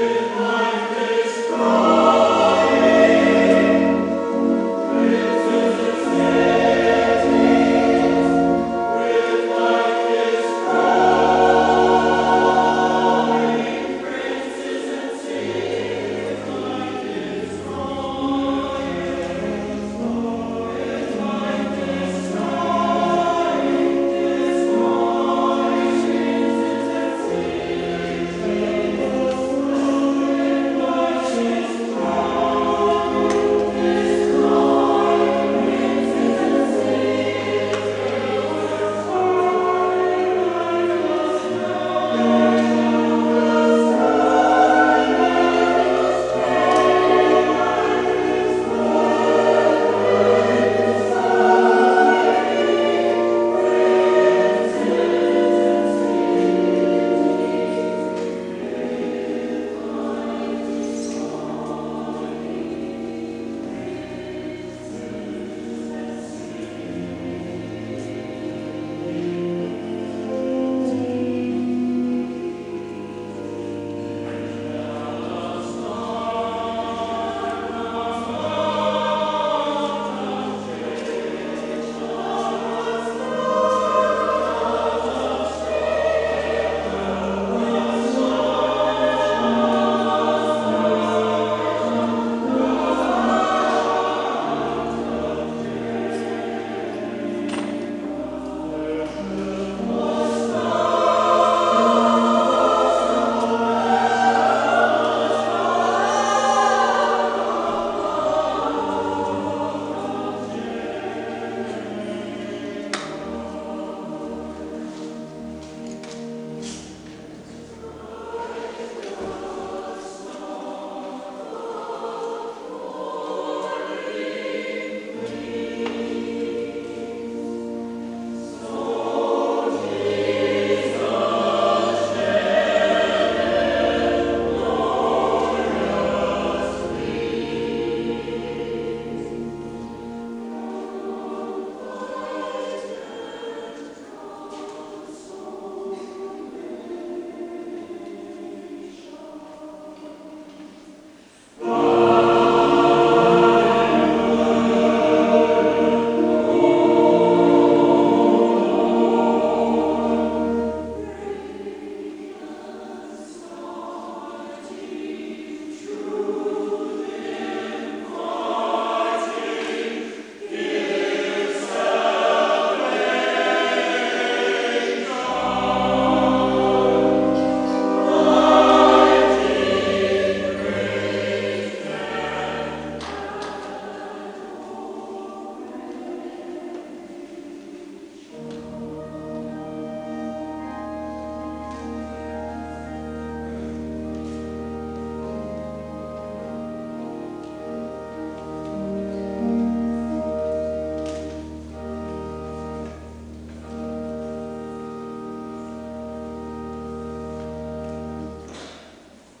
will.